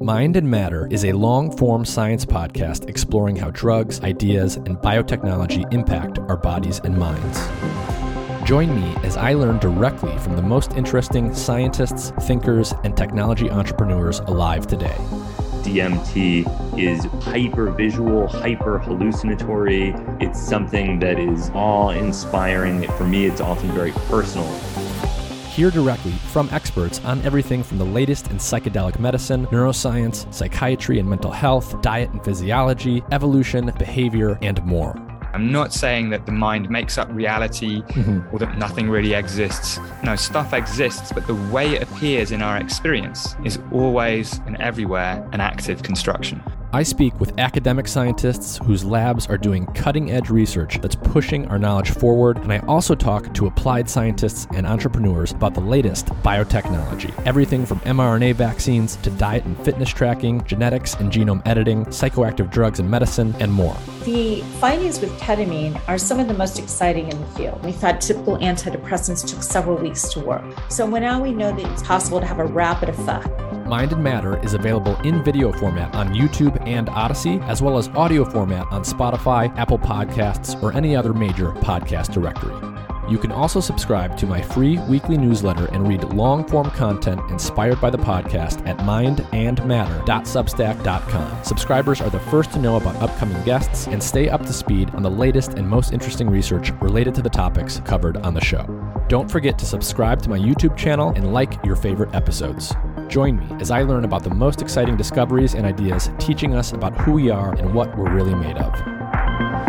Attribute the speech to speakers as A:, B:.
A: Mind and Matter is a long form science podcast exploring how drugs, ideas, and biotechnology impact our bodies and minds. Join me as I learn directly from the most interesting scientists, thinkers, and technology entrepreneurs alive today.
B: DMT is hyper visual, hyper hallucinatory. It's something that is awe inspiring. For me, it's often very personal.
A: Hear directly from experts on everything from the latest in psychedelic medicine, neuroscience, psychiatry and mental health, diet and physiology, evolution, behavior, and more.
C: I'm not saying that the mind makes up reality mm-hmm. or that nothing really exists. No, stuff exists, but the way it appears in our experience is always and everywhere an active construction.
A: I speak with academic scientists whose labs are doing cutting edge research that's pushing our knowledge forward, and I also talk to applied scientists and entrepreneurs about the latest biotechnology everything from mRNA vaccines to diet and fitness tracking, genetics and genome editing, psychoactive drugs and medicine, and more.
D: The findings with ketamine are some of the most exciting in the field. We thought typical antidepressants took several weeks to work. So now we know that it's possible to have a rapid effect.
A: Mind and Matter is available in video format on YouTube and Odysee, as well as audio format on Spotify, Apple Podcasts, or any other major podcast directory. You can also subscribe to my free weekly newsletter and read long form content inspired by the podcast at mindandmatter.substack.com. Subscribers are the first to know about upcoming guests and stay up to speed on the latest and most interesting research related to the topics covered on the show. Don't forget to subscribe to my YouTube channel and like your favorite episodes. Join me as I learn about the most exciting discoveries and ideas teaching us about who we are and what we're really made of.